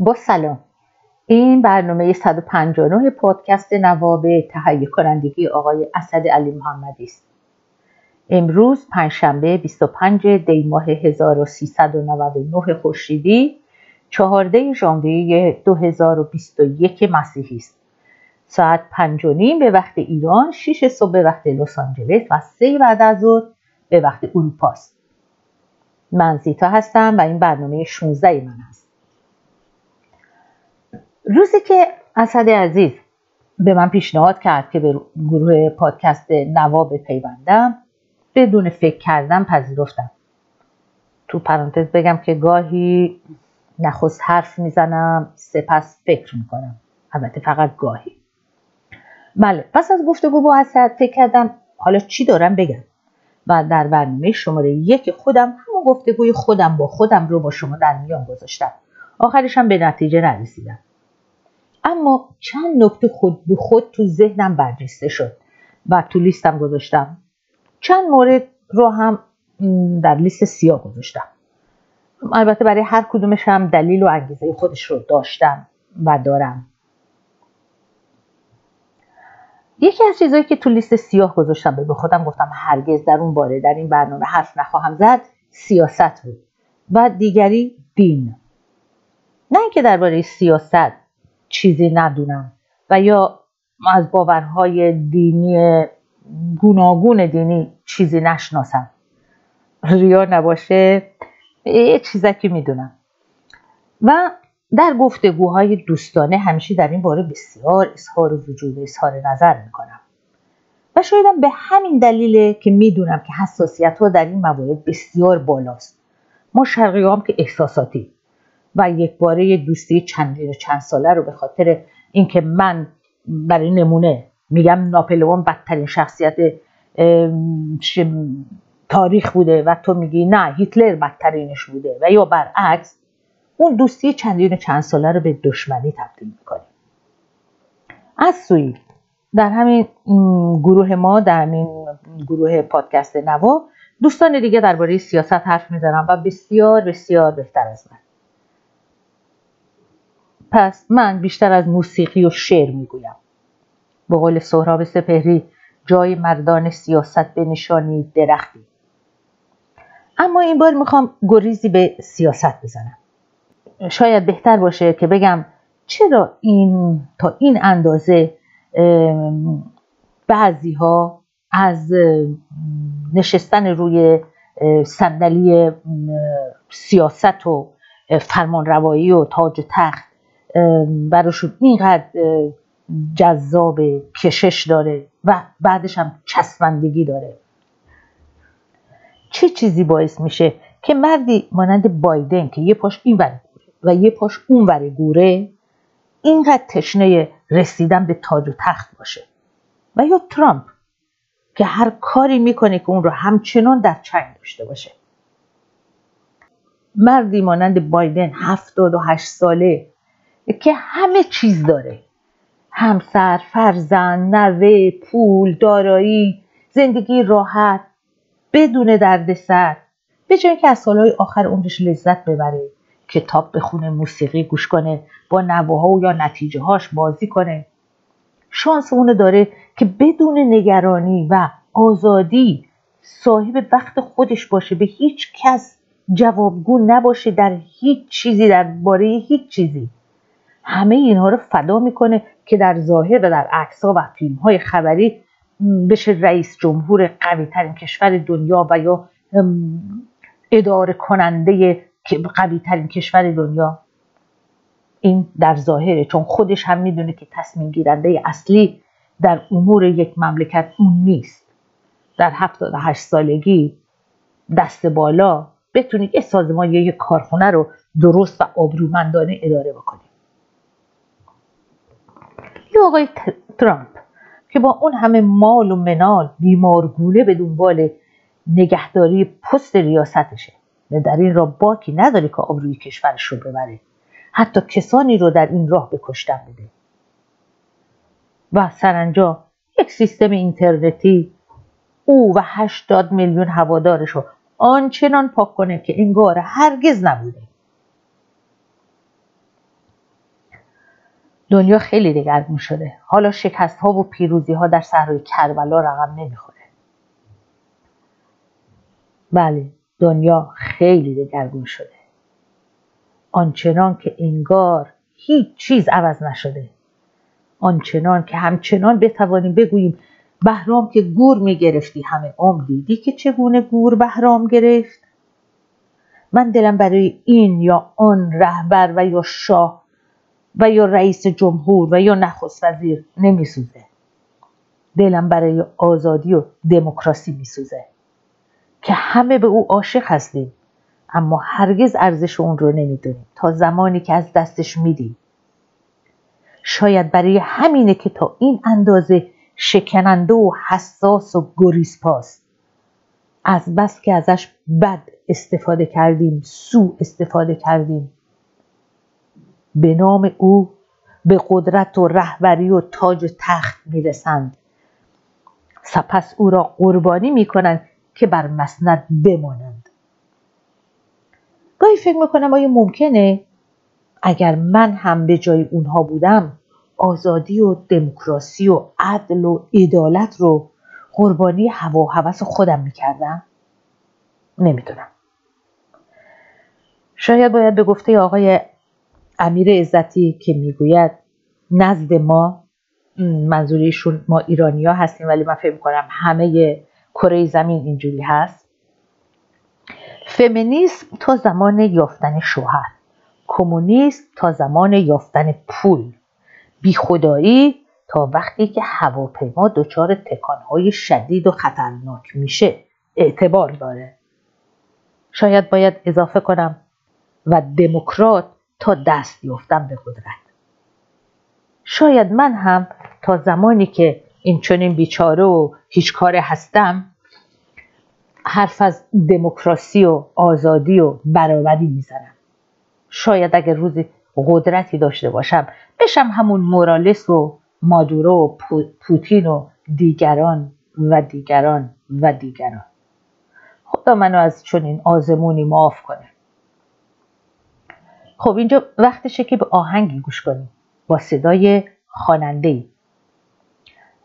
با سلام. این برنامه 159 پادکست نواب تهیه کنندگی آقای اسد علی محمدی است. امروز پنجشنبه 25 دی ماه 1399 خورشیدی 14 ژانویه 2021 مسیحی است. ساعت پنج و نیم به وقت ایران 6 صبح به وقت لس آنجلس و 3 بعد از ظهر به وقت اروپا است. من زیتا هستم و این برنامه 16 من است. روزی که اسد عزیز به من پیشنهاد کرد که به گروه پادکست نواب پیوندم بدون فکر کردن پذیرفتم. تو پرانتز بگم که گاهی نخست حرف می‌زنم سپس فکر می‌کنم. البته فقط گاهی. بله پس از گفتگو با اسد فکر کردم حالا چی دارم بگم؟ و در برنامه شماره یک خودم همون گفتگوی خودم با خودم رو با شما در میان گذاشتم. آخرش هم به نتیجه نرسیدم اما چند نکته خود به خود تو ذهنم برجسته شد و تو لیستم گذاشتم. چند مورد رو هم در لیست سیاه گذاشتم. البته برای هر کدومش هم دلیل و انگیزه خودش رو داشتم و دارم. یکی از چیزهایی که تو لیست سیاه گذاشتم به خودم گفتم هرگز در اون باره در این برنامه حرف نخواهم زد سیاست بود. و دیگری دین. نه اینکه درباره سیاست چیزی ندونم. و یا از باورهای دینی گوناگون دینی چیزی نشناسم. ریا نباشه یه چیزکی می‌دونم. و در گفتگوهای دوستانه همیشه در این باره بسیار اظهار وجود اظهار نظر می‌کنم. و شایدم به همین دلیله که می‌دونم که حساسیت ها در این موارد بسیار بالاست. ما شرقی هم که احساساتی و یک باره دوستی چندین چند ساله رو به خاطر اینکه من برای نمونه میگم ناپلئون بدترین شخصیت تاریخ بوده و تو میگی نه هیتلر بدترینش بوده و یا برعکس اون دوستی چندین چند ساله رو به دشمنی تبدیل می‌کنیم از سوی در همین گروه ما در همین گروه پادکست نوا دوستان دیگه درباره سیاست حرف می‌زنم و بسیار بسیار بهتر از من. پس من بیشتر از موسیقی و شعر می‌گویم. به قول سهراب سپهری جای مردان سیاست به نشانی درختی. اما این بار می‌خوام گریزی به سیاست بزنم. شاید بهتر باشه که بگم چرا این تا این اندازه بعضی ها از نشستن روی صندلی سیاست و فرمان روایی و تاج و تخت براشون اینقدر جذاب کشش داره و بعدش هم چسبندگی داره. چه چیزی باعث میشه که مردی مانند بایدن که یه پاش این ور و یه پاش اون ور گوره اینقدر تشنه رسیدن به تاج و تخت باشه؟ و یا ترامپ که هر کاری می‌کنه که اون رو همچنان در چنگ داشته باشه. مردی مانند بایدن هفتاد و هشت ساله که همه چیز داره. همسر، فرزند، نوه، پول، دارایی، زندگی راحت بدون دردسر. به جای که از سالهای آخر عمرش لذت ببره کتاب بخونه موسیقی گوش کنه با نوه و یا نتیجه هاش بازی کنه. شانس اونو داره که بدون نگرانی و آزادی صاحب وقت خودش باشه. به هیچ کس جوابگو نباشه در هیچ چیزی درباره هیچ چیزی. همه اینها رو فدا می‌کنه که در ظاهر و در عکس و فیلم های خبری بشه رئیس جمهور قوی ترین کشور دنیا و یا اداره کننده قوی ترین کشور دنیا. این در ظاهره چون خودش هم می‌دونه که تصمیم گیرنده اصلی در امور یک مملکت اون نیست. در 78 سالگی دست بالا بتونید یه سازمان یا یه کارخونه رو درست و آبرومندانه اداره بکنید. یا آقای ترامپ که با اون همه مال و منال بیمارگونه به دنبال نگهداری پست ریاستشه و در این راه باکی نداره که آبروی کشورش رو ببره. حتی کسانی رو در این راه به کشتن بده. و سرانجام یک سیستم اینترنتی او و هشتاد میلیون هوادارش رو آنچنان پاک کنه که انگار هرگز نبوده. دنیا خیلی دگرگون شده. حالا شکست ها و پیروزی ها در صحرای کربلا رقم نمی‌خوره. بله دنیا خیلی دگرگون شده. آنچنان که انگار هیچ چیز عوض نشده. آنچنان که همچنان بتوانیم بگوییم بهرام که گور می‌گرفتی همه عمر دیدی که چگونه گور بهرام گرفت؟ من دلم برای این یا آن رهبر و یا شاه و یا رئیس جمهور و یا نخست وزیر نمیسوزه. دلم برای آزادی و دموکراسی میسوزه. که همه به او عاشق هستیم اما هرگز ارزش اون رو نمی‌دونیم تا زمانی که از دستش میدیم. شاید برای همینه که تا این اندازه شکننده و حساس و گریزپاست از بس که ازش بد استفاده کردیم سو استفاده کردیم. به نام او به قدرت و رهبری و تاج و تخت می‌رسند. سپس او را قربانی می‌کنند که بر مسند بمانند. گاهی فکر می‌کنم آیا ممکنه اگر من هم به جای اونها بودم آزادی و دموکراسی و عدل و عدالت رو قربانی هوا و هوس خودم می‌کردم؟ نمی‌دونم. شاید باید به گفته آقای امیر عزتی که می‌گوید نزد ما منظوریشون ما ایرانیا هستیم ولی من فکر می‌کنم همه کره زمین اینجوری هست. فمینیسم تا زمان یافتن شوهر کمونیست تا زمان یافتن پول. بیخدایی تا وقتی که هواپیما دچار تکانهای شدید و خطرناک میشه اعتبار داره. شاید باید اضافه کنم و دموکرات تا دست یافتم به قدرت. شاید من هم تا زمانی که این چنین بیچاره و هیچ کار هستم حرف از دموکراسی و آزادی و برابری می‌زنم. شاید اگر روزی قدرتی داشته باشم بشم همون مورالس و مادورو و پوتین و دیگران و دیگران و دیگران. خدا منو از چنین آزمونی معاف کنه. خب اینجا وقتشه که به آهنگی گوش کنیم. با صدای خواننده ای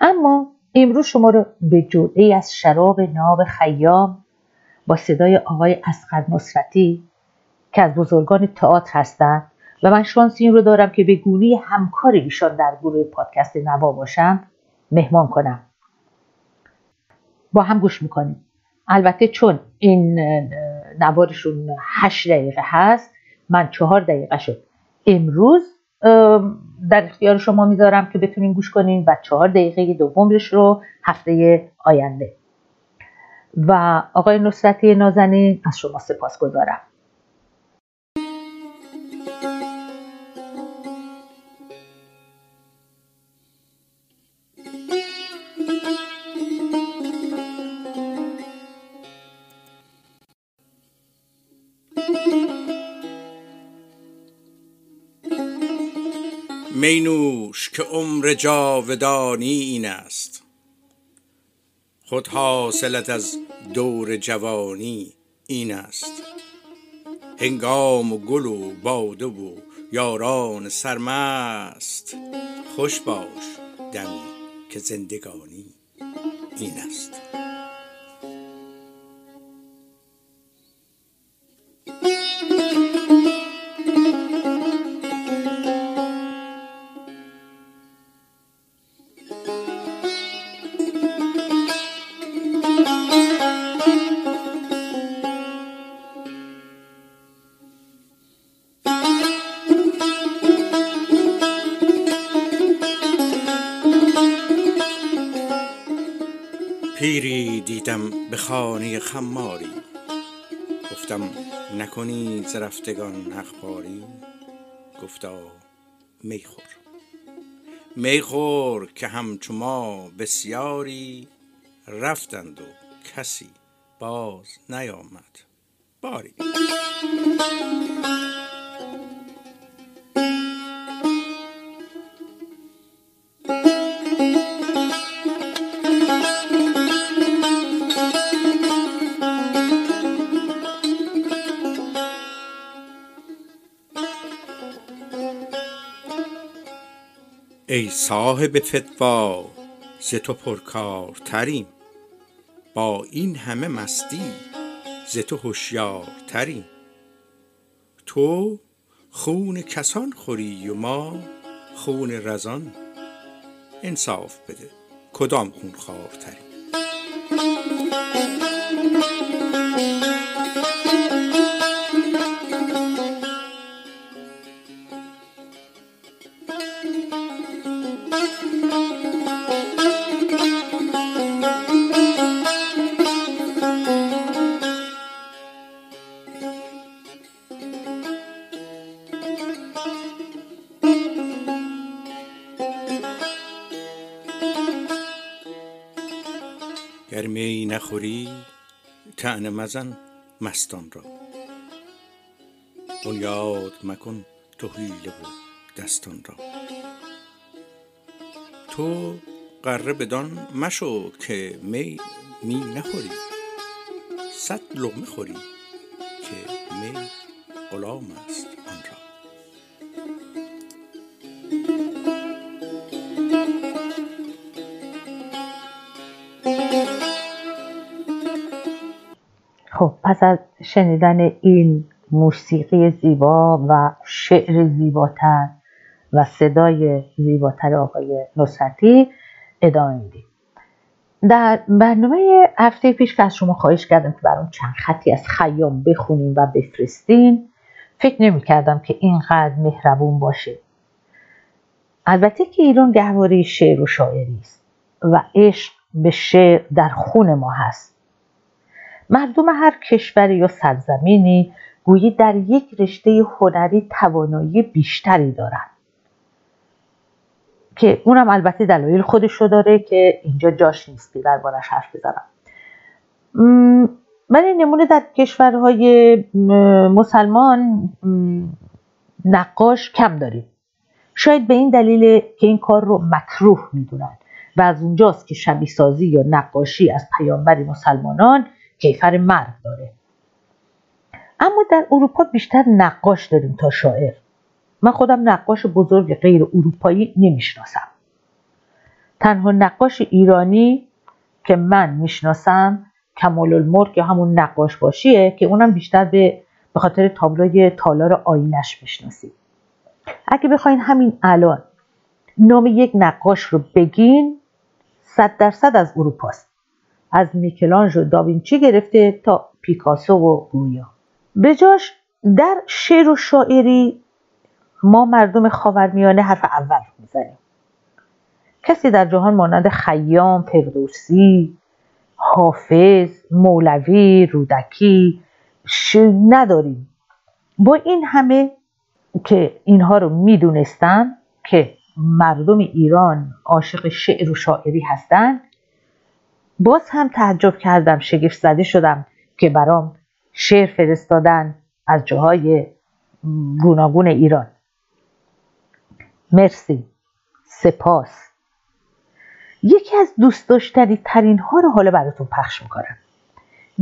اما امروز شما رو به جرعه از شراب ناب خیام با صدای آقای اسقر نصرتی که از بزرگان تئاتر هستند و من شانس این رو دارم که به گونه همکار ایشان در گروه پادکست نوا باشم مهمان کنم. با هم گوش می‌کنیم. البته چون این نوارشون هشت دقیقه هست من چهار دقیقه شد. امروز در اختیار شما می‌ذارم که بتونین گوش کنین و چهار دقیقه دومش رو هفته آینده. و آقای نصرتی نازنین از شما سپاس گذارم مینوش که عمر جاودانی این است. خود حاصلت از دور جوانی این است. هنگام و گل و باده و یاران سرمست خوش باش دمی که زندگانی این است. دیدم به خانه خماری. گفتم نکنی ز رفتگان اخباری؟ گفتا میخور. میخور که همچو ما بسیاری رفتند و کسی باز نیامد. باری. ای صاحب فتوا ز تو پرکارتریم. با این همه مستی ز تو هوشیارتریم. تو خون کسان خوری و ما خون رزان. انصاف بده کدام خون خوارتریم؟ نخوری طعنه مزن مستان را. بنیاد مکن تو حیله و دستان را. تو غره بدان مشو که می می نخوری. صد لقمه خوری که می غلام است. خب پس از شنیدن این موسیقی زیبا و شعر زیباتر و صدای زیباتر آقای نصرتی ادامه میدیم. در برنامه هفته پیش که از شما خواهش کردم که برام چند خطی از خیام بخونیم و بفرستین فکر نمی کردم که اینقدر مهربون باشه البته که ایران گهواره شعر و شاعری است و عشق به شعر در خون ما هست. مردم هر کشوری یا سرزمینی گویی در یک رشته هنری توانایی بیشتری دارند که اونم البته دلایل خودش رو داره که اینجا جاش نیست که دربارش حرف بزنم. من نمونه در کشورهای مسلمان نقاش کم داریم. شاید به این دلیل که این کار رو مکروه می‌دونن و از اونجاست که شبیه سازی یا نقاشی از پیامبر مسلمانان کیفر مرگ داره. اما در اروپا بیشتر نقاش داریم تا شاعر. من خودم نقاش بزرگ غیر اروپایی نمی‌شناسم. تنها نقاش ایرانی که من می‌شناسم کمال الملک یا همون نقاش باشیه که اونم بیشتر به به خاطر تابلوی تالار آینش می‌شناسیم اگه بخواین همین الان نام یک نقاش رو بگین صد درصد از اروپاست. از میکلانژ و داوینچی گرفته تا پیکاسو و گویا به جاش در شعر و شاعری ما مردم خاورمیانه حرف اول می‌زنیم. کسی در جهان مانند خیام، فردوسی، حافظ، مولوی، رودکی نداریم. با این همه که اینها رو می‌دونستم که مردم ایران عاشق شعر و شاعری هستند باز هم تعجب کردم شگفت زده شدم که برام شعر فرستادن از جاهای گوناگون ایران. مرسی. سپاس. یکی از دوست داشتنی ترین ها رو حالا براتون پخش می‌کنم.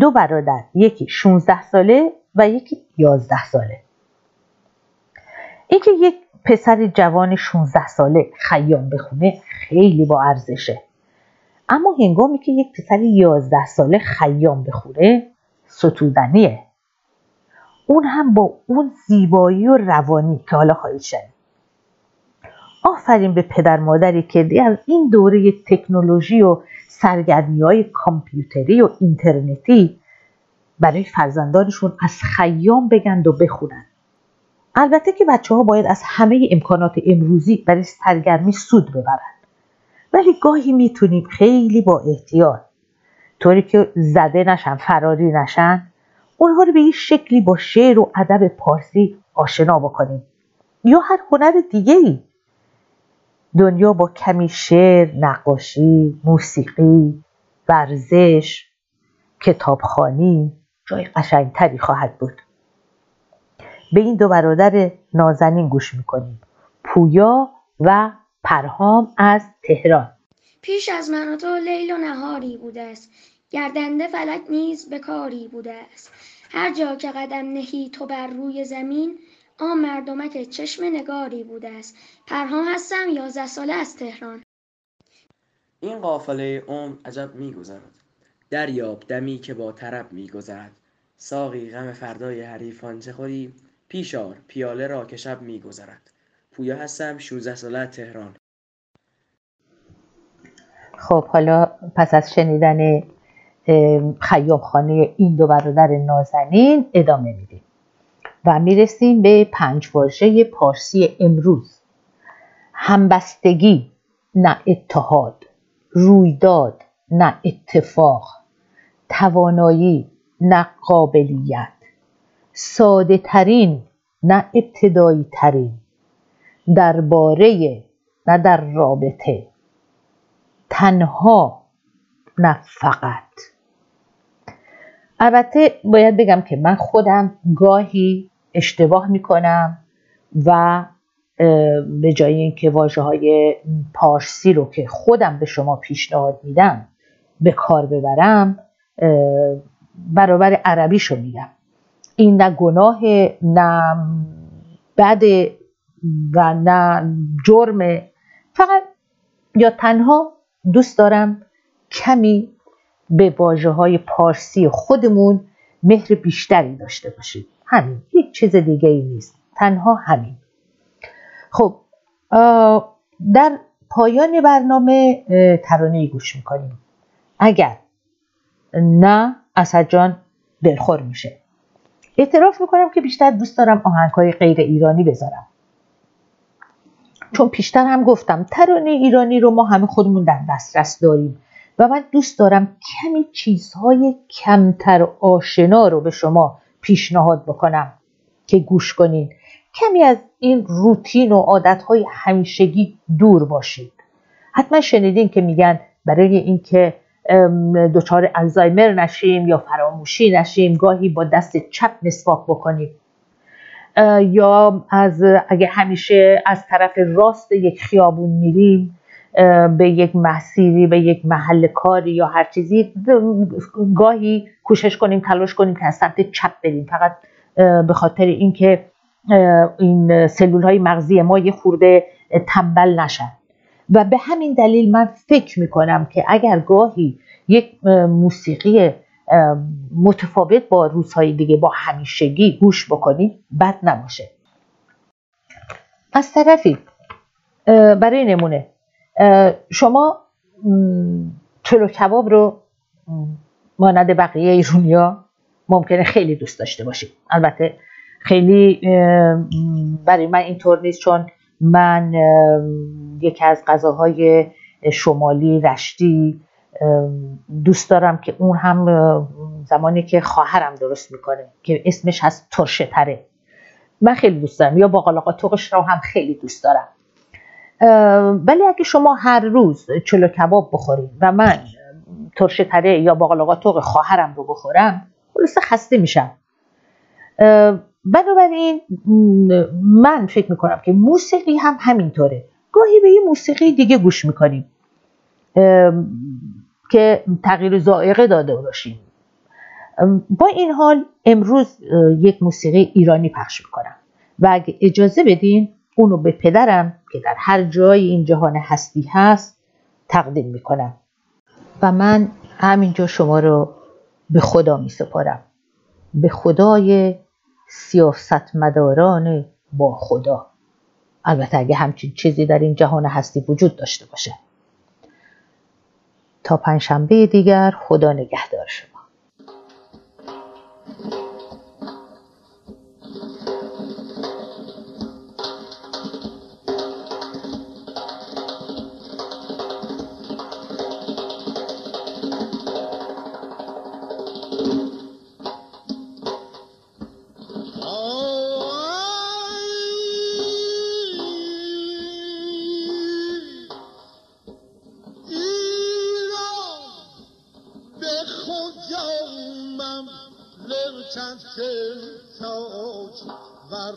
دو برادر یکی 16 ساله و یکی 11 ساله. اینکه یک پسر جوان 16 ساله خیام بخونه خیلی با ارزشه. اما هنگامی که یک پسر 11 ساله خیام بخونه ستودنیه. اون هم با اون زیبایی و روانی که حالا خواهید شنید آفرین به پدر مادری که از این دوره تکنولوژی و سرگرمی های کامپیوتری و اینترنتی برای فرزندانشون از خیام بگند و بخونن. البته که بچه ها باید از همه امکانات امروزی برای سرگرمی سود ببرن. ولی گاهی می‌تونیم خیلی با احتیاط طوری که زده نشن فراری نشن اونها رو به این شکلی با شعر و ادب پارسی آشنا بکنیم یا هر هنر دیگه ای دنیا با کمی شعر، نقاشی، موسیقی، ورزش، کتابخانی جای قشنگتری خواهد بود. به این دو برادر نازنین گوش می‌کنیم. پویا و پرهام از تهران. پیش از من و تو لیل و نهاری بوده است. گردنده فلک نیز به کاری بوده است. هر جا که قدم نهی تو بر روی زمین آن مردمک چشم نگاری بوده است. پرهام هستم یازده ساله از تهران. این قافله عمر عجب میگذرد دریاب دمی که با طرب میگذرد ساقی غم فردای حریفان چه خوری؟ پیش آر پیاله را که شب میگذرد پویا هستم 16 ساله تهران. خب حالا پس از شنیدن خیام خانه این دو برادر نازنین ادامه میدیم و می‌رسیم به پنج واژه پارسی امروز. همبستگی نه اتحاد. رویداد نه اتفاق. توانایی نه قابلیت. ساده ترین نه ابتدایی ترین درباره نه در رابطه. تنها نه فقط. البته باید بگم که من خودم گاهی اشتباه می‌کنم و به جای اینکه واجه های پارسی رو که خودم به شما پیشنهاد میدم به کار ببرم برابر عربیشو میگم. این نه گناه نه بد و نه جرم. فقط یا تنها دوست دارم کمی به واجه های پارسی خودمون مهر بیشتری داشته باشید همین. هیچ چیز دیگه ای نیست. تنها همین. خب در پایان برنامه ترانه گوش می‌کنیم. اگر نه اسد جان دلخور میشه. اعتراف می‌کنم که بیشتر دوست دارم آهنگهای غیر ایرانی بذارم. چون پیشتر هم گفتم ترانه ایرانی رو ما همه خودمون در دسترس داریم و من دوست دارم کمی چیزهای کمتر آشنا رو به شما پیشنهاد بکنم که گوش کنین. کمی از این روتین و عادتهای همیشگی دور باشید. حتما شنیدین که میگن برای اینکه دچار الزایمر نشیم یا فراموشی نشیم گاهی با دست چپ مسواک بکنیم. یا از اگه همیشه از طرف راست یک خیابون میریم به یک مسیری به یک محل کاری یا هر چیزی گاهی کوشش کنیم تلاش کنیم که از سمت چپ بریم. فقط به خاطر اینکه این سلول های مغزی ما یه خورده تنبل نشن. و به همین دلیل من فکر می‌کنم که اگر گاهی یک موسیقی متفاوت با روزهای دیگه با همیشگی گوش بکنید بد نباشه. از طرفی برای نمونه شما چلو کباب رو مانند بقیه ایرونیا ممکنه خیلی دوست داشته باشید. البته خیلی برای من اینطور نیست چون من یکی از غذاهای شمالی رشتی دوست دارم که اون هم زمانی که خواهرم درست می‌کنه که اسمش هست ترشه تره. من خیلی دوست دارم. یا باقالاقا توقش رو هم خیلی دوست دارم. ولی اگه شما هر روز چلو کباب بخورید و من ترشه تره یا باقالاقا توق خواهرم رو بخورم خلاصه خسته میشم. بنابراین من فکر می‌کنم که موسیقی هم همینطوره. گاهی به یه موسیقی دیگه گوش می‌کنیم. که تغییر زائقه داده باشیم. با این حال امروز یک موسیقی ایرانی پخش می‌کنم. و اگه اجازه بدین اونو به پدرم که در هر جای این جهان هستی هست تقدیم می‌کنم. و من همینجا شما رو به خدا می سپارم به خدای سیاست مداران با خدا. البته اگه همچین چیزی در این جهان هستی وجود داشته باشه. تا پنجشنبه دیگر خدا نگهدار شما.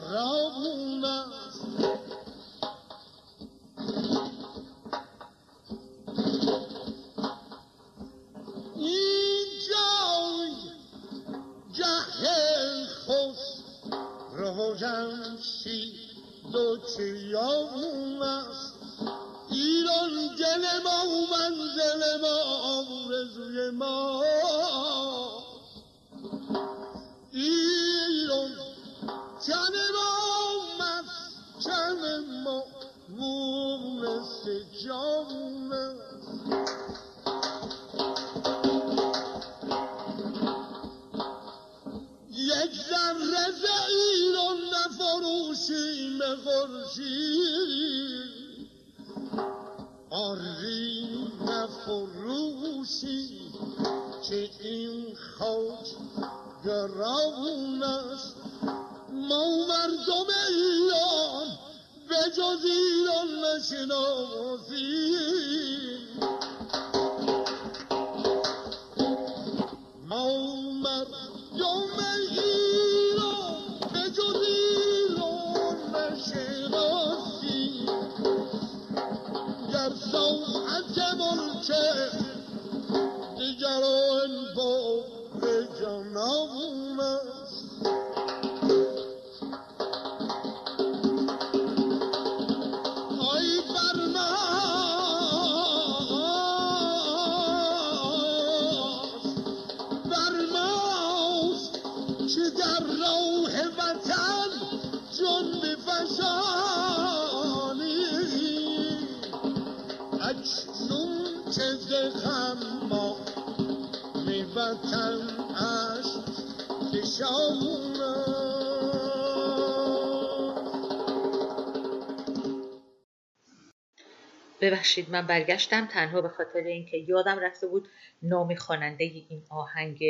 راه یک ذره ایران نفروشیم خورشید. آری نفروشی که این خاک گران است. ما مردم ایران به جز ایران نشناسیم. با جانان است ببخشید من برگشتم تنها به خاطر اینکه یادم رفته بود نام خواننده این آهنگ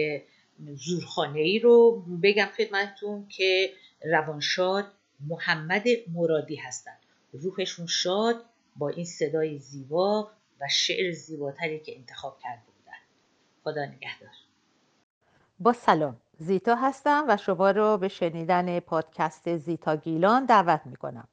زورخانه ای رو بگم خدمتتون که روانشاد محمد مرادی هستند روحشون شاد با این صدای زیبا و شعر زیباتری که انتخاب کرده بودن. خدا نگهدار. با سلام. زیتا هستم و شما رو به شنیدن پادکست زیتا گیلان دعوت می‌کنم.